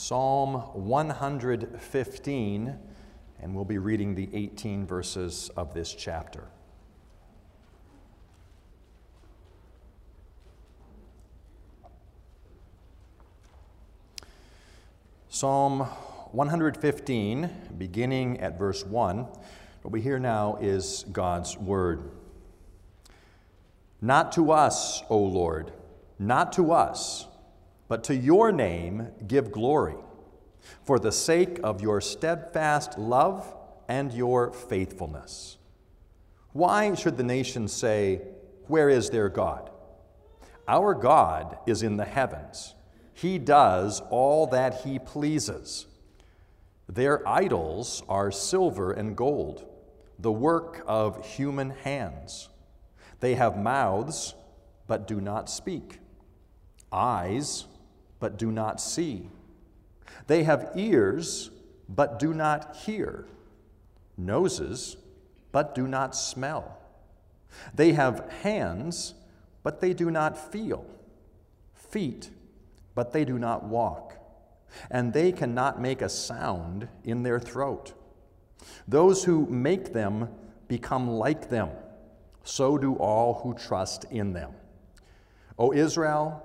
Psalm 115, and we'll be reading the 18 verses of this chapter. Psalm 115, beginning at verse 1, what we hear now is God's word. Not to us, O Lord, not to us but to your name give glory, for the sake of your steadfast love and your faithfulness. Why should the nations say, Where is their God? Our God is in the heavens. He does all that he pleases. Their idols are silver and gold, the work of human hands. They have mouths, but do not speak, eyes, but do not see. They have ears, but do not hear, noses, but do not smell. They have hands, but they do not feel, feet, but they do not walk, and they cannot make a sound in their throat. Those who make them become like them, so do all who trust in them. O Israel,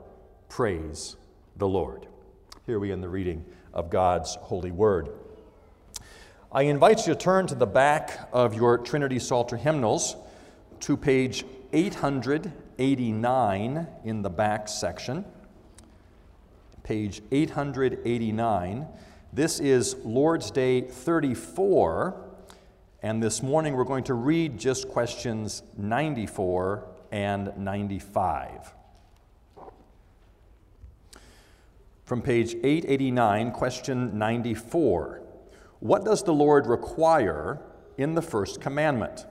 Praise the Lord. Here we end the reading of God's holy word. I invite you to turn to the back of your Trinity Psalter hymnals to page 889 in the back section. Page 889. This is Lord's Day 34, and this morning we're going to read just questions 94 and 95. From page 889, question 94 What does the Lord require in the first commandment?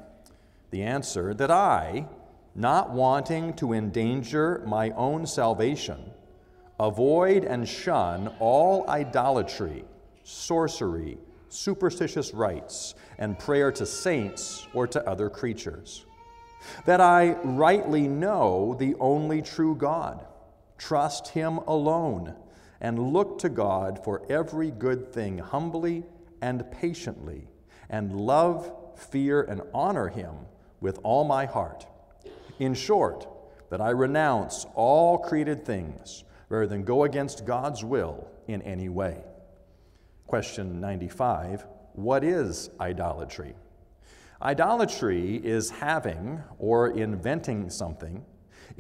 The answer that I, not wanting to endanger my own salvation, avoid and shun all idolatry, sorcery, superstitious rites, and prayer to saints or to other creatures. That I rightly know the only true God, trust Him alone and look to God for every good thing humbly and patiently, and love, fear, and honor Him with all my heart. In short, that I renounce all created things rather than go against God's will in any way. Question 95 What is idolatry? Idolatry is having or inventing something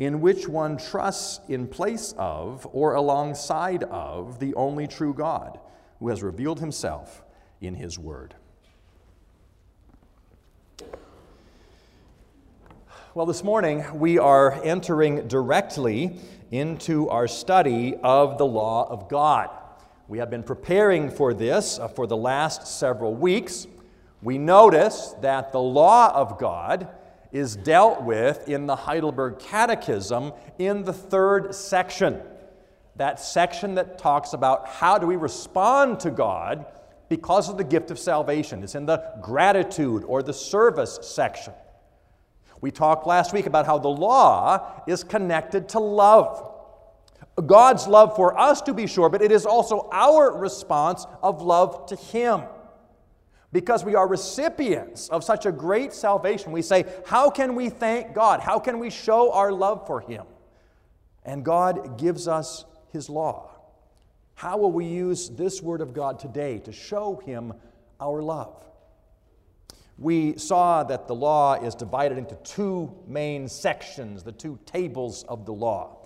in which one trusts in place of or alongside of the only true God who has revealed himself in his word. Well, this morning we are entering directly into our study of the law of God. We have been preparing for this uh, for the last several weeks. We notice that the law of God is dealt with in the Heidelberg Catechism in the third section. That section that talks about how do we respond to God because of the gift of salvation. It's in the gratitude or the service section. We talked last week about how the law is connected to love. God's love for us, to be sure, but it is also our response of love to Him because we are recipients of such a great salvation. We say, How can we thank God? How can we show our love for Him? And God gives us His law. How will we use this Word of God today to show Him our love? We saw that the law is divided into two main sections, the two tables of the law.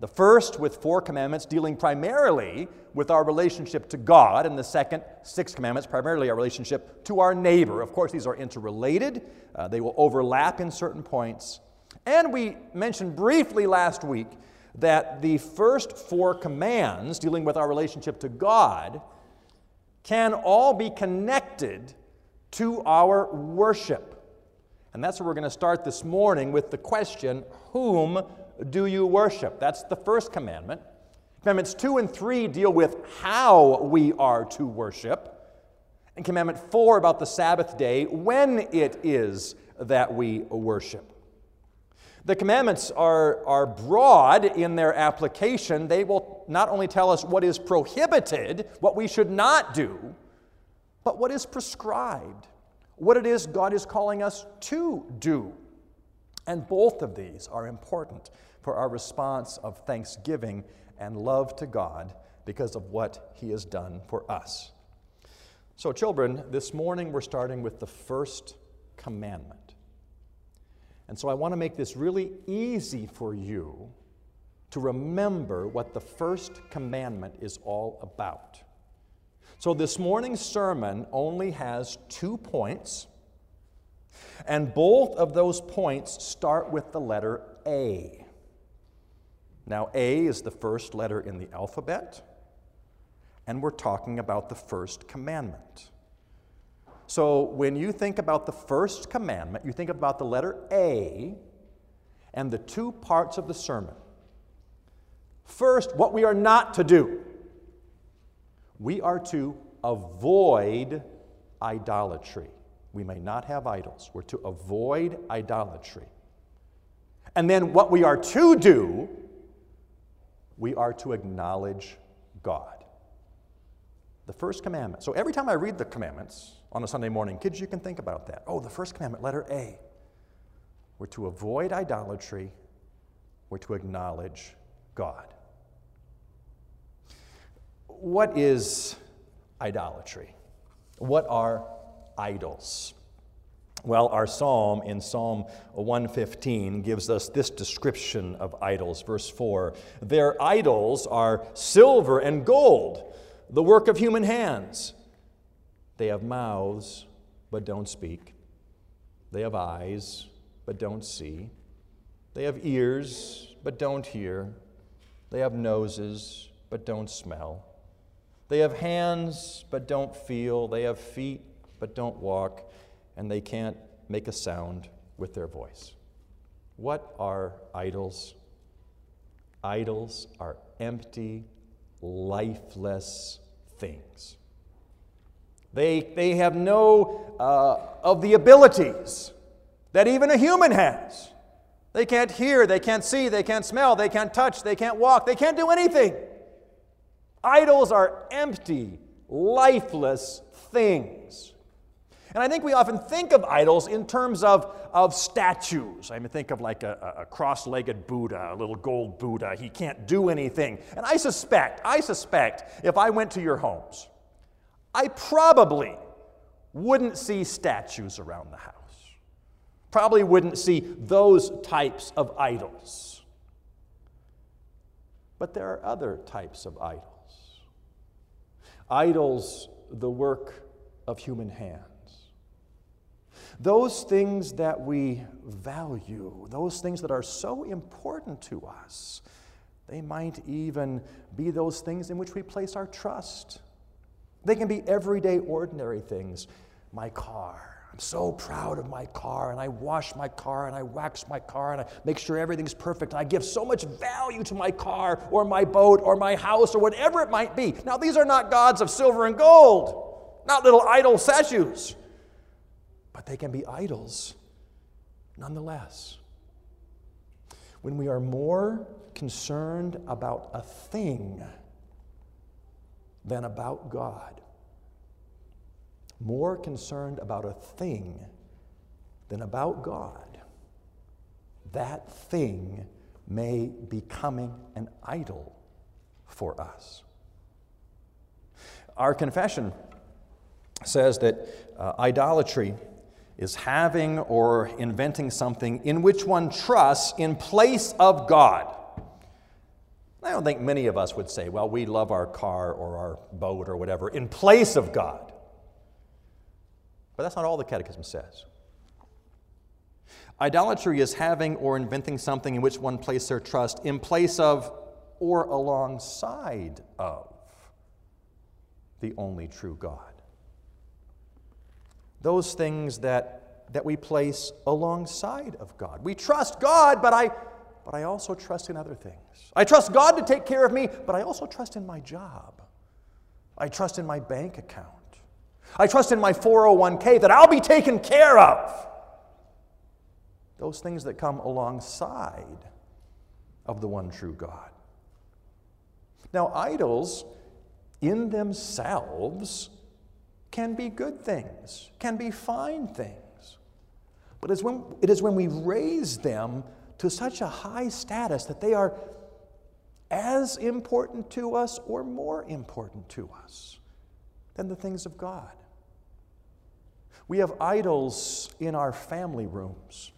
The first with four commandments dealing primarily with our relationship to God, and the second, six commandments, primarily our relationship to our neighbor. Of course, these are interrelated, uh, they will overlap in certain points. And we mentioned briefly last week that the first four commands dealing with our relationship to God can all be connected to our worship. And that's where we're going to start this morning with the question Whom do you worship? That's the first commandment. Commandments 2 and 3 deal with how we are to worship. And commandment 4 about the Sabbath day, when it is that we worship. The commandments are, are broad in their application. They will not only tell us what is prohibited, what we should not do, but what is prescribed, what it is God is calling us to do. And both of these are important for our response of thanksgiving and love to God because of what He has done for us. So, children, this morning we're starting with the first commandment. And so I want to make this really easy for you to remember what the first commandment is all about. So this morning's sermon only has two points, and both of those points start with the letter A. Now, A is the first letter in the alphabet, and we're talking about the first commandment. So when you think about the first commandment, you think about the letter A and the two parts of the sermon. First, what we are not to do. We are to avoid idolatry. We may not have idols. We're to avoid idolatry. And then what we are to do, we are to acknowledge God. The first commandment. So every time I read the commandments, on a Sunday morning. Kids, you can think about that. Oh, the first commandment, letter A. We're to avoid idolatry, we're to acknowledge God. What is idolatry? What are idols? Well, our psalm in Psalm 115 gives us this description of idols. Verse 4 Their idols are silver and gold, the work of human hands. They have mouths, but don't speak. They have eyes, but don't see. They have ears, but don't hear. They have noses, but don't smell. They have hands, but don't feel. They have feet, but don't walk. And they can't make a sound with their voice. What are idols? Idols are empty, lifeless things. They, they have no uh, of the abilities that even a human has. They can't hear, they can't see, they can't smell, they can't touch, they can't walk, they can't do anything. Idols are empty, lifeless things. And I think we often think of idols in terms of, of statues. I mean, think of like a, a cross legged Buddha, a little gold Buddha. He can't do anything. And I suspect, I suspect, if I went to your homes I probably wouldn't see statues around the house. Probably wouldn't see those types of idols. But there are other types of idols. Idols, the work of human hands. Those things that we value, those things that are so important to us, they might even be those things in which we place our trust. They can be everyday, ordinary things. My car. I'm so proud of my car, and I wash my car, and I wax my car, and I make sure everything's perfect. And I give so much value to my car, or my boat, or my house, or whatever it might be. Now, these are not gods of silver and gold, not little idol statues, but they can be idols nonetheless. When we are more concerned about a thing, than about God. More concerned about a thing than about God. That thing may becoming an idol for us. Our confession says that uh, idolatry is having or inventing something in which one trusts in place of God. I don't think many of us would say, well, we love our car or our boat or whatever in place of God. But that's not all the Catechism says. Idolatry is having or inventing something in which one places their trust in place of or alongside of the only true God. Those things that, that we place alongside of God. We trust God, but I, but I also trust in other things. I trust God to take care of me, but I also trust in my job. I trust in my bank account. I trust in my 401k that I'll be taken care of. Those things that come alongside of the one true God. Now, idols in themselves can be good things, can be fine things. But it's when, it is when we raise them to such a high status that they are as important to us or more important to us than the things of God. We have idols in our family rooms.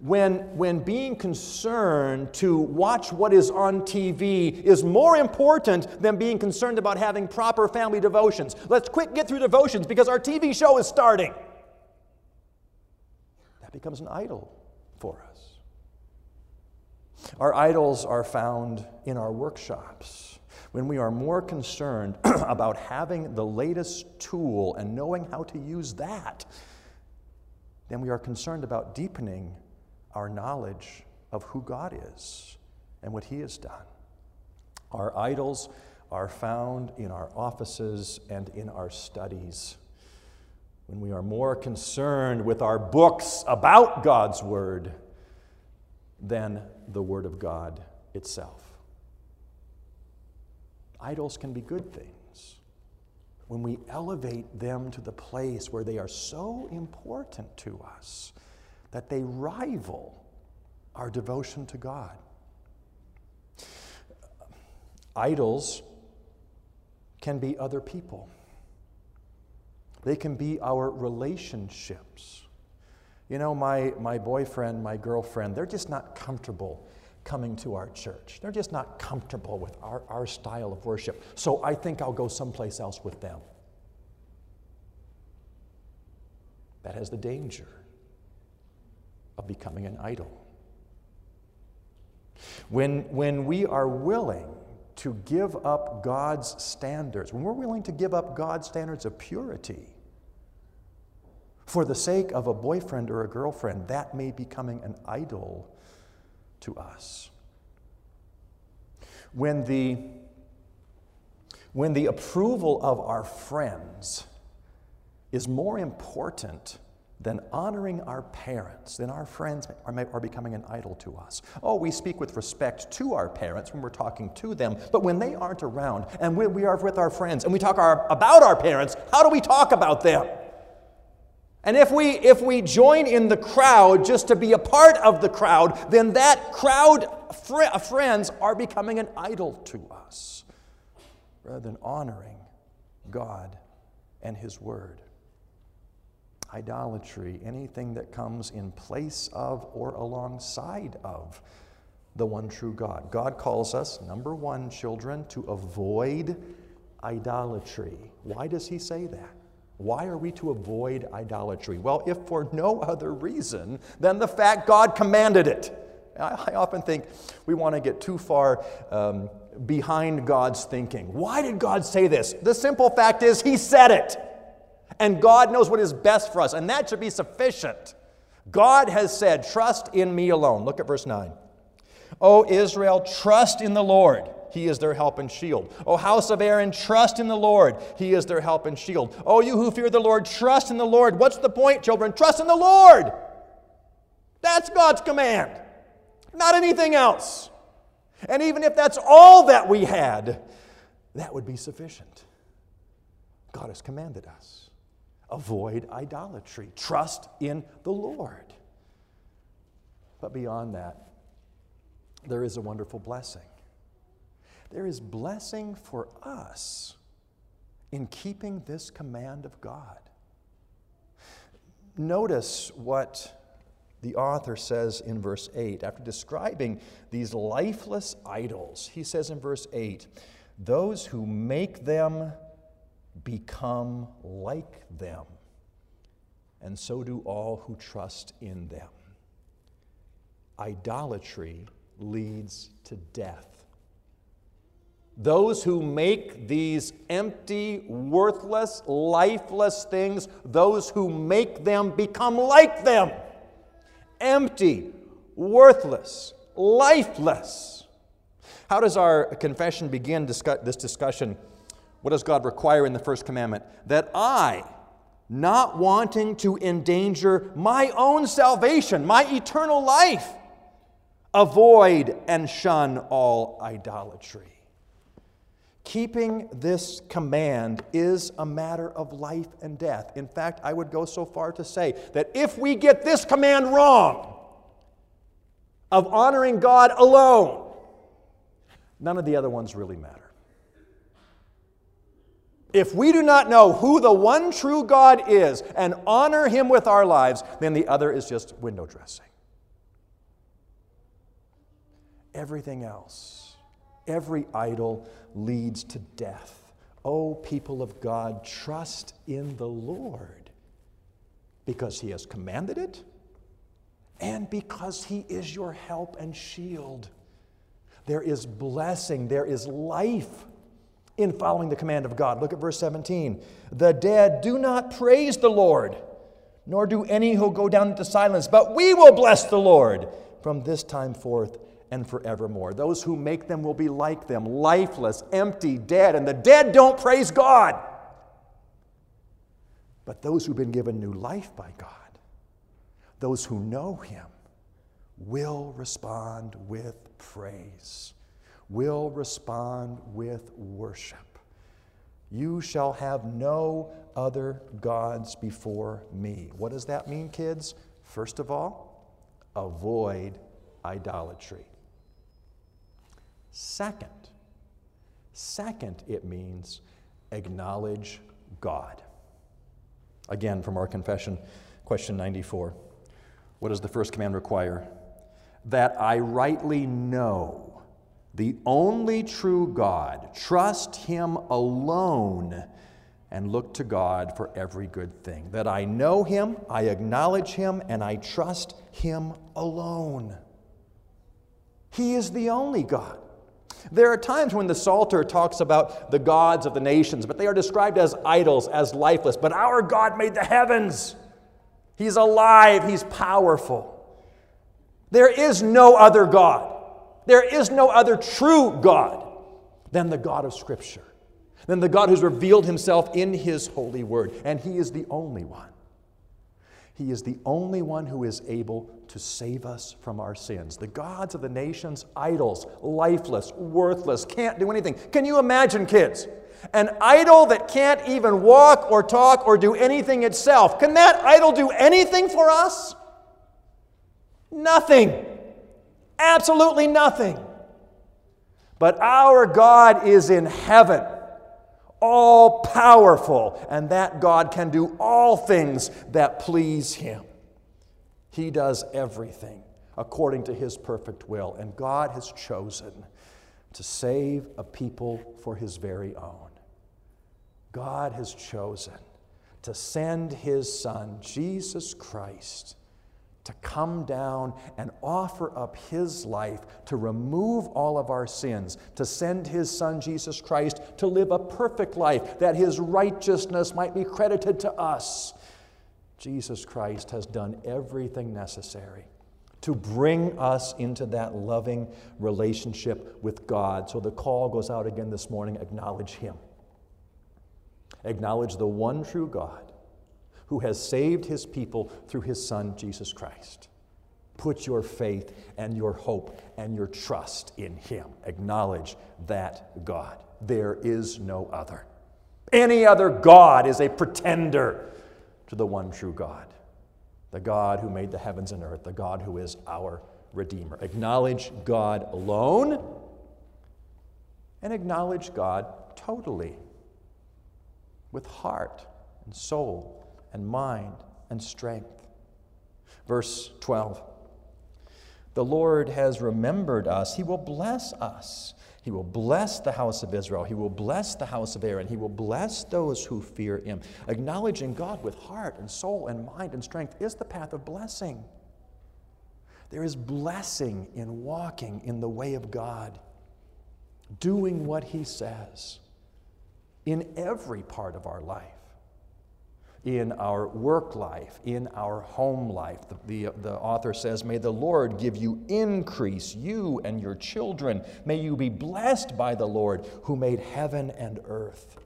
When, when being concerned to watch what is on TV is more important than being concerned about having proper family devotions. Let's quick get through devotions because our TV show is starting. That becomes an idol for us. Our idols are found in our workshops when we are more concerned about having the latest tool and knowing how to use that than we are concerned about deepening our knowledge of who God is and what He has done. Our idols are found in our offices and in our studies. When we are more concerned with our books about God's Word than the Word of God itself. Idols can be good things when we elevate them to the place where they are so important to us that they rival our devotion to God. Idols can be other people, they can be our relationships. You know, my, my boyfriend, my girlfriend, they're just not comfortable coming to our church. They're just not comfortable with our, our style of worship. So I think I'll go someplace else with them. That has the danger of becoming an idol. When, when we are willing to give up God's standards, when we're willing to give up God's standards of purity, for the sake of a boyfriend or a girlfriend, that may be becoming an idol to us. When the, when the approval of our friends is more important than honoring our parents, then our friends are, are becoming an idol to us. Oh, we speak with respect to our parents when we're talking to them, but when they aren't around and when we are with our friends and we talk our, about our parents, how do we talk about them? And if we, if we join in the crowd just to be a part of the crowd, then that crowd fr- uh, friends are becoming an idol to us rather than honoring God and His Word. Idolatry, anything that comes in place of or alongside of the one true God. God calls us, number one, children, to avoid idolatry. Why does He say that? Why are we to avoid idolatry? Well, if for no other reason than the fact God commanded it. I, often think we want to get too far um, behind God's thinking. Why did God say this? The simple fact is, He said it. And God knows what is best for us, and that should be sufficient. God has said, Trust in me alone. Look at verse 9. O Israel, trust in the Lord. He is their help and shield. O house of Aaron, trust in the Lord. He is their help and shield. O you who fear the Lord, trust in the Lord. What's the point, children? Trust in the Lord. That's God's command, not anything else. And even if that's all that we had, that would be sufficient. God has commanded us avoid idolatry, trust in the Lord. But beyond that, there is a wonderful blessing there is blessing for us in keeping this command of God. Notice what the author says in verse 8. After describing these lifeless idols, he says in verse 8, Those who make them become like them, and so do all who trust in them. Idolatry leads to death. Those who make these empty, worthless, lifeless things, those who make them become like them. Empty, worthless, lifeless. How does our confession begin this discussion? What does God require in the first commandment? That I, not wanting to endanger my own salvation, my eternal life, avoid and shun all idolatry. Keeping this command is a matter of life and death. In fact, I would go so far to say that if we get this command wrong, of honoring God alone, none of the other ones really matter. If we do not know who the one true God is and honor Him with our lives, then the other is just window dressing. Everything else, every idol leads to death. Oh, people of God, trust in the Lord because He has commanded it and because He is your help and shield. There is blessing, there is life in following the command of God. Look at verse 17. The dead do not praise the Lord, nor do any who go down into silence, but we will bless the Lord from this time forth and forevermore. Those who make them will be like them, lifeless, empty, dead, and the dead don't praise God. But those who've been given new life by God, those who know Him, will respond with praise, will respond with worship. You shall have no other gods before me. What does that mean, kids? First of all, avoid idolatry. Second, second, it means acknowledge God. Again, from our confession, question 94. What does the first command require? That I rightly know the only true God, trust Him alone, and look to God for every good thing. That I know Him, I acknowledge Him, and I trust Him alone. He is the only God. There are times when the Psalter talks about the gods of the nations, but they are described as idols, as lifeless. But our God made the heavens. He's alive, He's powerful. There is no other God. There is no other true God than the God of Scripture, than the God who's revealed Himself in His holy word. And He is the only one. He is the only one who is able to save us from our sins. The gods of the nations, idols, lifeless, worthless, can't do anything. Can you imagine, kids? An idol that can't even walk or talk or do anything itself. Can that idol do anything for us? Nothing. Absolutely nothing. But our God is in heaven all powerful, and that God can do all things that please Him. He does everything according to His perfect will, and God has chosen to save a people for His very own. God has chosen to send His Son, Jesus Christ to come down and offer up his life to remove all of our sins, to send his son Jesus Christ to live a perfect life, that his righteousness might be credited to us. Jesus Christ has done everything necessary to bring us into that loving relationship with God. So the call goes out again this morning acknowledge him. Acknowledge the one true God who has saved his people through his Son, Jesus Christ. Put your faith and your hope and your trust in him. Acknowledge that God. There is no other. Any other God is a pretender to the one true God, the God who made the heavens and earth, the God who is our Redeemer. Acknowledge God alone and acknowledge God totally. with heart and soul and mind and strength. Verse 12 The Lord has remembered us, He will bless us. He will bless the house of Israel. He will bless the house of Aaron. He will bless those who fear him. Acknowledging God with heart and soul and mind and strength is the path of blessing. There is blessing in walking in the way of God, doing what He says in every part of our life in our work life, in our home life. The, the, uh, the, author says, May the Lord give you increase, you and your children. May you be blessed by the Lord who made heaven and earth.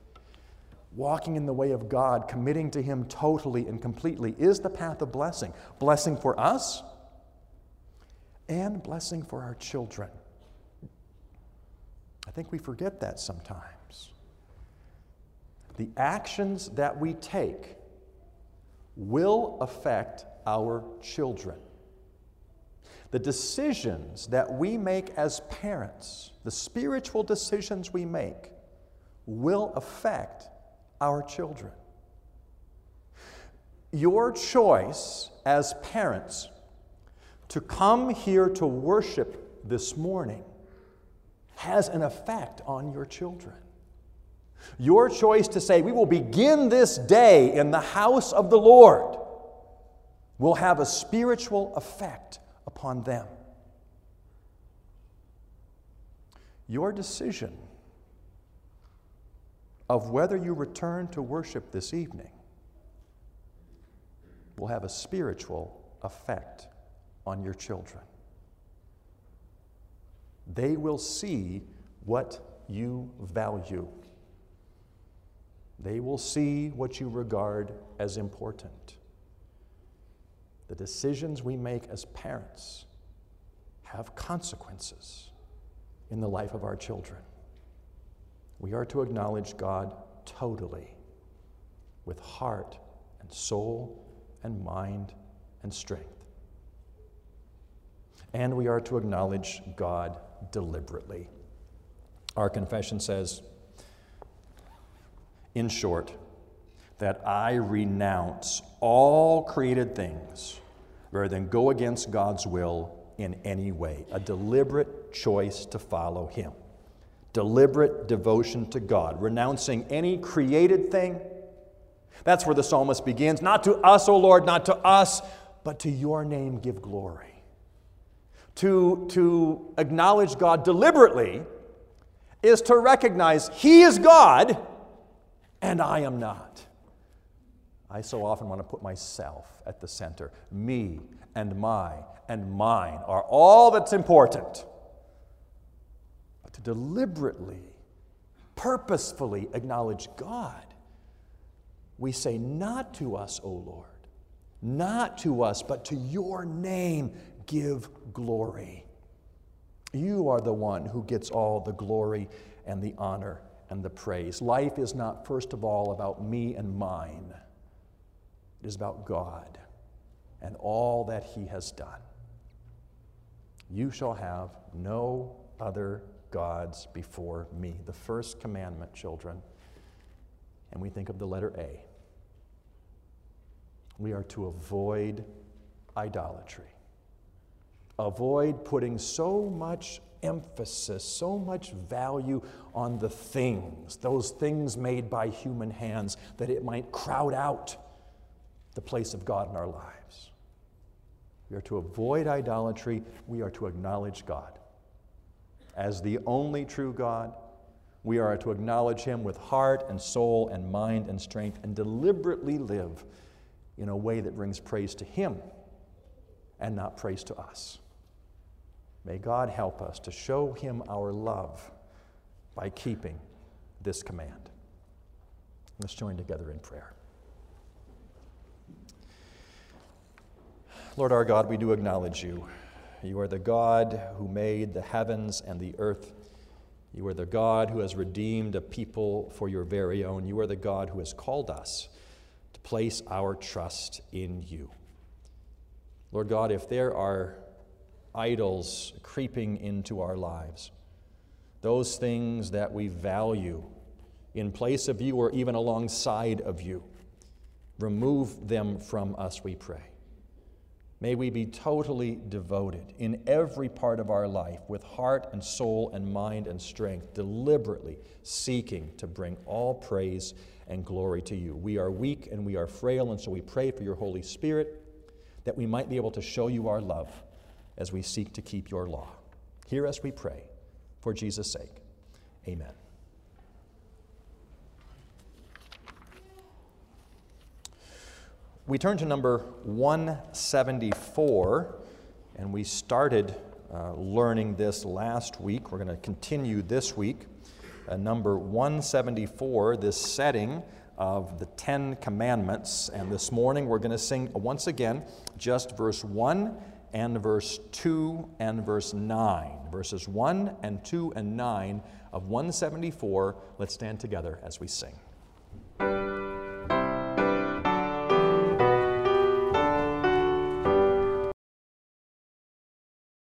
Walking in the way of God, committing to Him totally and completely, is the path of blessing. Blessing for us and blessing for our children. I think we forget that sometimes. The actions that we take will affect our children. The decisions that we make as parents, the spiritual decisions we make, will affect our children. Your choice as parents to come here to worship this morning has an effect on your children. Your choice to say, We will begin this day in the house of the Lord, will have a spiritual effect upon them. Your decision of whether you return to worship this evening will have a spiritual effect on your children. They will see what you value. They will see what you regard as important. The decisions we make as parents have consequences in the life of our children. We are to acknowledge God totally, with heart and soul and mind and strength. And we are to acknowledge God deliberately. Our confession says, in short, that I renounce all created things rather than go against God's will in any way. A deliberate choice to follow Him. Deliberate devotion to God, renouncing any created thing. That's where the psalmist begins. Not to us, O Lord, not to us, but to your name give glory. To, to acknowledge God deliberately is to recognize He is God and I am not. I so often want to put myself at the center. Me and my and mine are all that's important. But to deliberately, purposefully acknowledge God, we say, Not to us, O Lord, not to us, but to your name give glory. You are the one who gets all the glory and the honor and the praise. Life is not, first of all, about me and mine, it is about God and all that He has done. You shall have no other gods before me. The first commandment, children. And we think of the letter A. We are to avoid idolatry. Avoid putting so much emphasis, so much value on the things, those things made by human hands, that it might crowd out the place of God in our lives. We are to avoid idolatry, we are to acknowledge God as the only true God. We are to acknowledge Him with heart and soul and mind and strength and deliberately live in a way that brings praise to Him and not praise to us. May God help us to show him our love by keeping this command. Let's join together in prayer. Lord our God, we do acknowledge you. You are the God who made the heavens and the earth. You are the God who has redeemed a people for your very own. You are the God who has called us to place our trust in you. Lord God, if there are idols creeping into our lives, those things that we value in place of you or even alongside of you. Remove them from us, we pray. May we be totally devoted in every part of our life with heart and soul and mind and strength, deliberately seeking to bring all praise and glory to you. We are weak and we are frail, and so we pray for your Holy Spirit that we might be able to show you our love as we seek to keep your law. Hear us, we pray, for Jesus' sake. Amen. We turn to number 174, and we started uh, learning this last week. We're going to continue this week. Uh, number 174, this setting of the Ten Commandments. And this morning we're going to sing once again just verse 1 and verse 2 and verse 9. Verses 1 and 2 and 9 of 174. Let's stand together as we sing.